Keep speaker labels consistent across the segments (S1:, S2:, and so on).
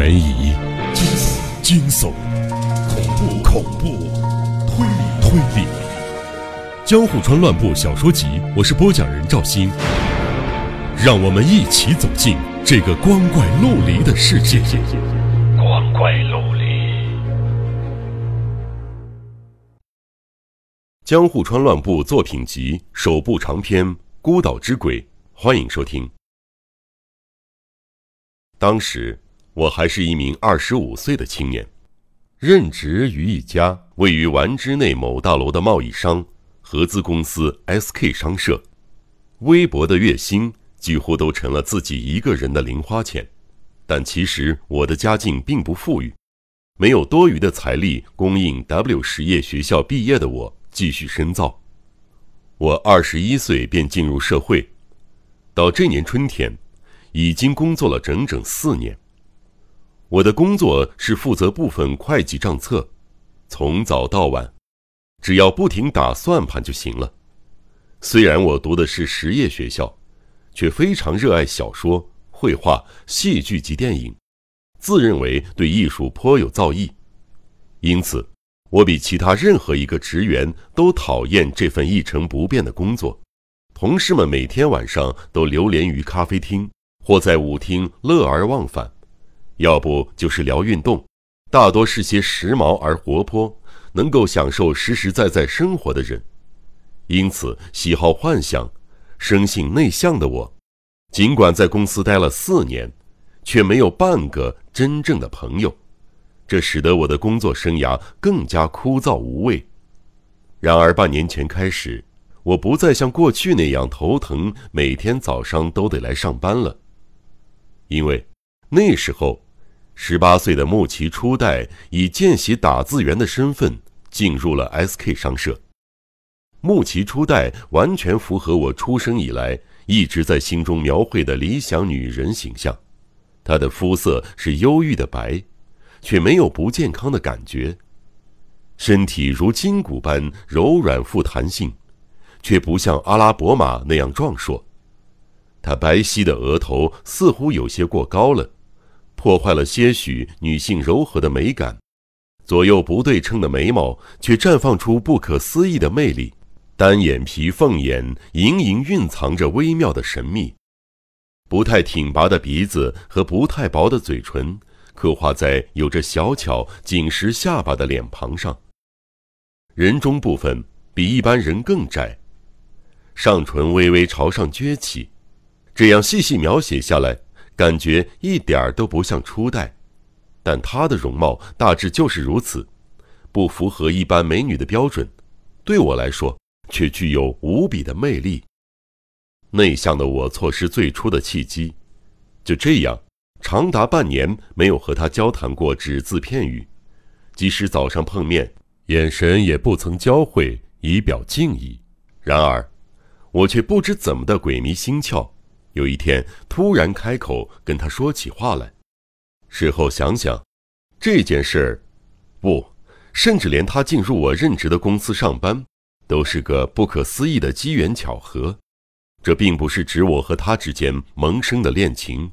S1: 悬疑、
S2: 惊悚、
S1: 惊悚、
S2: 恐怖、
S1: 恐怖、
S2: 推理、
S1: 推理，《江户川乱步小说集》，我是播讲人赵鑫，让我们一起走进这个光怪陆离的世界。
S3: 光怪陆离。
S1: 江户川乱步作品集首部长篇《孤岛之鬼》，欢迎收听。当时我还是一名二十五岁的青年，任职于一家位于丸之内某大楼的贸易商合资公司 SK 商社，微薄的月薪几乎都成了自己一个人的零花钱。但其实我的家境并不富裕，没有多余的财力供应 W 实业学校毕业的我。继续深造。我二十一岁便进入社会，到这年春天，已经工作了整整四年。我的工作是负责部分会计账册，从早到晚，只要不停打算盘就行了。虽然我读的是实业学校，却非常热爱小说、绘画、戏剧及电影，自认为对艺术颇有造诣，因此。我比其他任何一个职员都讨厌这份一成不变的工作。同事们每天晚上都流连于咖啡厅或在舞厅乐而忘返，要不就是聊运动，大多是些时髦而活泼、能够享受实实在在生活的人。因此，喜好幻想、生性内向的我，尽管在公司待了四年，却没有半个真正的朋友。这使得我的工作生涯更加枯燥无味。然而半年前开始，我不再像过去那样头疼，每天早上都得来上班了。因为那时候，十八岁的木崎初代以见习打字员的身份进入了 SK 商社。木崎初代完全符合我出生以来一直在心中描绘的理想女人形象。她的肤色是忧郁的白。却没有不健康的感觉，身体如筋骨般柔软富弹性，却不像阿拉伯马那样壮硕。她白皙的额头似乎有些过高了，破坏了些许女性柔和的美感。左右不对称的眉毛却绽放出不可思议的魅力，单眼皮凤眼隐隐蕴藏着微妙的神秘。不太挺拔的鼻子和不太薄的嘴唇。刻画在有着小巧紧实下巴的脸庞上。人中部分比一般人更窄，上唇微微朝上撅起，这样细细描写下来，感觉一点儿都不像初代。但她的容貌大致就是如此，不符合一般美女的标准，对我来说却具有无比的魅力。内向的我错失最初的契机，就这样。长达半年没有和他交谈过只字片语，即使早上碰面，眼神也不曾交汇以表敬意。然而，我却不知怎么的鬼迷心窍，有一天突然开口跟他说起话来。事后想想，这件事儿，不，甚至连他进入我任职的公司上班，都是个不可思议的机缘巧合。这并不是指我和他之间萌生的恋情。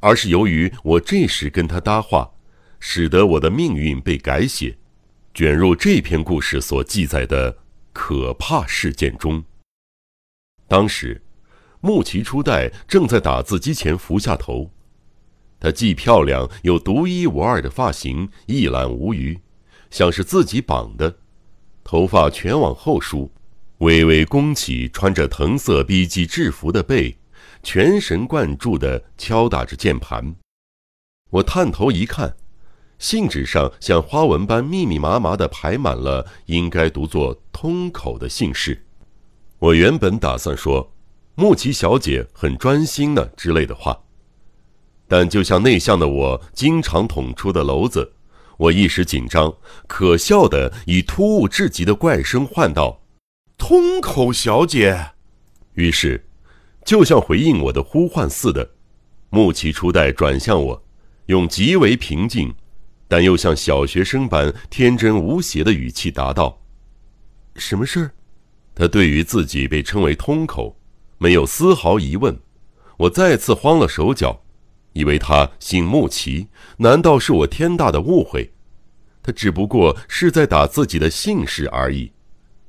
S1: 而是由于我这时跟他搭话，使得我的命运被改写，卷入这篇故事所记载的可怕事件中。当时，木崎初代正在打字机前伏下头，她既漂亮又独一无二的发型一览无余，像是自己绑的，头发全往后梳，微微弓起穿着藤色 B.G. 制服的背。全神贯注地敲打着键盘，我探头一看，信纸上像花纹般密密麻麻地排满了应该读作“通口”的姓氏。我原本打算说“木崎小姐很专心呢”之类的话，但就像内向的我经常捅出的篓子，我一时紧张，可笑的以突兀至极的怪声唤道：“
S2: 通口小姐。”
S1: 于是。就像回应我的呼唤似的，木崎初代转向我，用极为平静，但又像小学生般天真无邪的语气答道：“什么事儿？”他对于自己被称为通口，没有丝毫疑问。我再次慌了手脚，以为他姓穆奇，难道是我天大的误会？他只不过是在打自己的姓氏而已。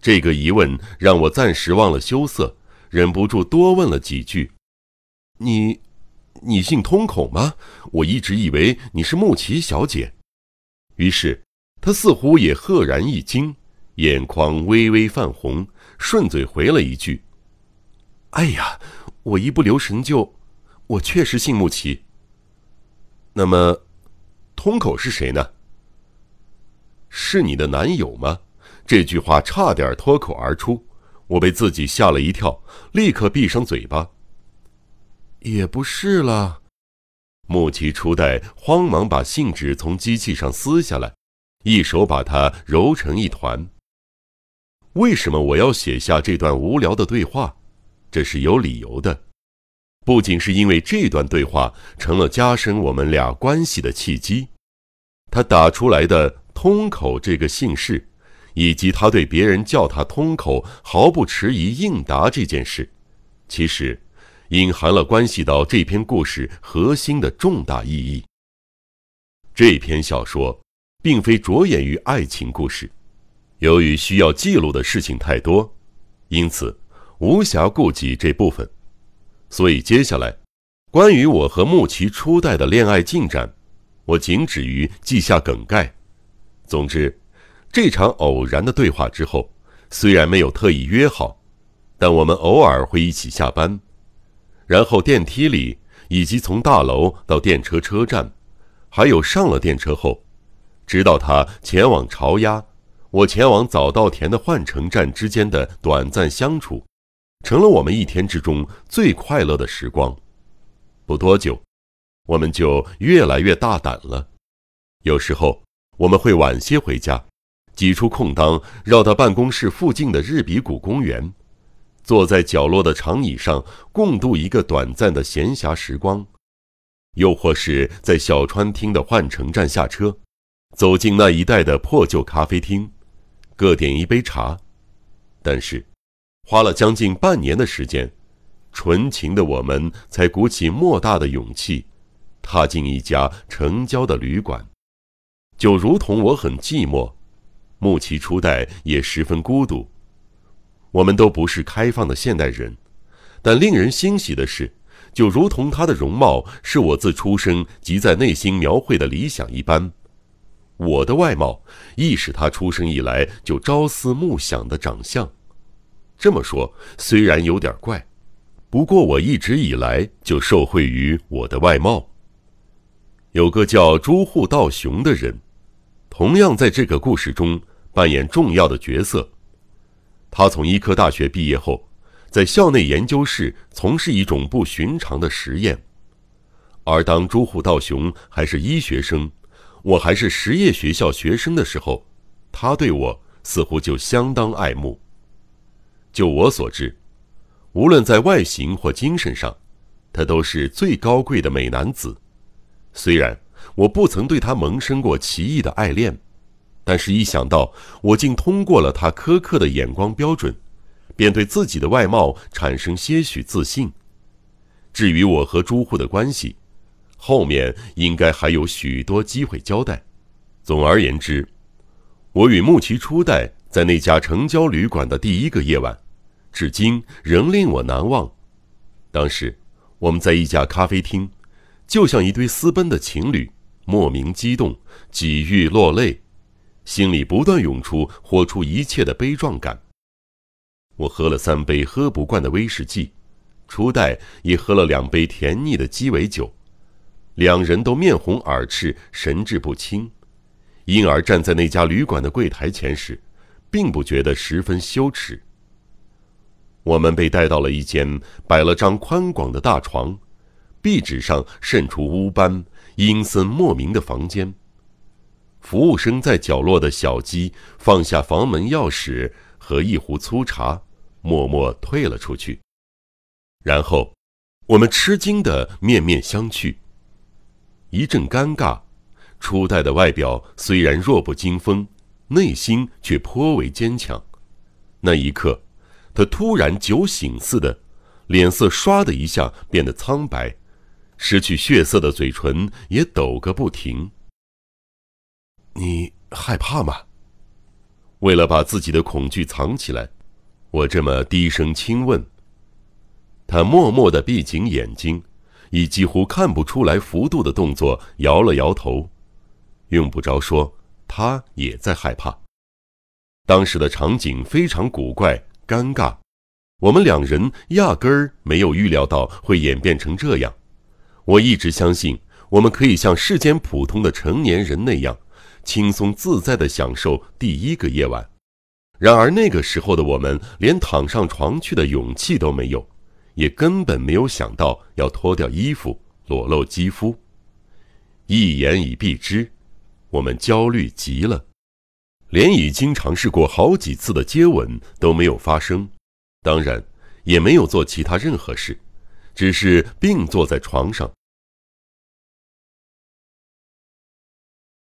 S1: 这个疑问让我暂时忘了羞涩，忍不住多问了几句：“你，你姓通口吗？我一直以为你是穆奇小姐。”于是，他似乎也赫然一惊，眼眶微微泛红，顺嘴回了一句：“哎呀，我一不留神就，我确实姓穆奇。”那么，通口是谁呢？是你的男友吗？这句话差点脱口而出，我被自己吓了一跳，立刻闭上嘴巴。也不是了，木奇初代慌忙把信纸从机器上撕下来，一手把它揉成一团。为什么我要写下这段无聊的对话？这是有理由的，不仅是因为这段对话成了加深我们俩关系的契机，他打出来的“通口”这个姓氏。以及他对别人叫他通口毫不迟疑应答这件事，其实隐含了关系到这篇故事核心的重大意义。这篇小说并非着眼于爱情故事，由于需要记录的事情太多，因此无暇顾及这部分。所以接下来，关于我和穆奇初代的恋爱进展，我仅止于记下梗概。总之。这场偶然的对话之后，虽然没有特意约好，但我们偶尔会一起下班，然后电梯里，以及从大楼到电车车站，还有上了电车后，直到他前往朝鸭，我前往早稻田的换乘站之间的短暂相处，成了我们一天之中最快乐的时光。不多久，我们就越来越大胆了，有时候我们会晚些回家。挤出空当，绕到办公室附近的日比谷公园，坐在角落的长椅上，共度一个短暂的闲暇时光；又或是在小川町的换乘站下车，走进那一带的破旧咖啡厅，各点一杯茶。但是，花了将近半年的时间，纯情的我们才鼓起莫大的勇气，踏进一家城郊的旅馆，就如同我很寂寞。木奇初代也十分孤独。我们都不是开放的现代人，但令人欣喜的是，就如同他的容貌是我自出生即在内心描绘的理想一般，我的外貌亦是他出生以来就朝思暮想的长相。这么说虽然有点怪，不过我一直以来就受惠于我的外貌。有个叫朱户道雄的人。同样在这个故事中扮演重要的角色。他从医科大学毕业后，在校内研究室从事一种不寻常的实验。而当朱户道雄还是医学生，我还是实业学校学生的时候，他对我似乎就相当爱慕。就我所知，无论在外形或精神上，他都是最高贵的美男子。虽然。我不曾对他萌生过奇异的爱恋，但是，一想到我竟通过了他苛刻的眼光标准，便对自己的外貌产生些许自信。至于我和朱户的关系，后面应该还有许多机会交代。总而言之，我与木奇初代在那家城郊旅馆的第一个夜晚，至今仍令我难忘。当时，我们在一家咖啡厅，就像一对私奔的情侣。莫名激动，几欲落泪，心里不断涌出豁出一切的悲壮感。我喝了三杯喝不惯的威士忌，初代也喝了两杯甜腻的鸡尾酒，两人都面红耳赤，神志不清，因而站在那家旅馆的柜台前时，并不觉得十分羞耻。我们被带到了一间摆了张宽广的大床，壁纸上渗出污斑。阴森莫名的房间。服务生在角落的小鸡放下房门钥匙和一壶粗茶，默默退了出去。然后，我们吃惊的面面相觑。一阵尴尬。初代的外表虽然弱不禁风，内心却颇为坚强。那一刻，他突然酒醒似的，脸色唰的一下变得苍白。失去血色的嘴唇也抖个不停。
S2: 你害怕吗？
S1: 为了把自己的恐惧藏起来，我这么低声轻问。他默默的闭紧眼睛，以几乎看不出来幅度的动作摇了摇头，用不着说，他也在害怕。当时的场景非常古怪、尴尬，我们两人压根儿没有预料到会演变成这样。我一直相信，我们可以像世间普通的成年人那样，轻松自在地享受第一个夜晚。然而那个时候的我们，连躺上床去的勇气都没有，也根本没有想到要脱掉衣服，裸露肌肤。一言以蔽之，我们焦虑极了。连已经尝试过好几次的接吻都没有发生，当然也没有做其他任何事，只是并坐在床上，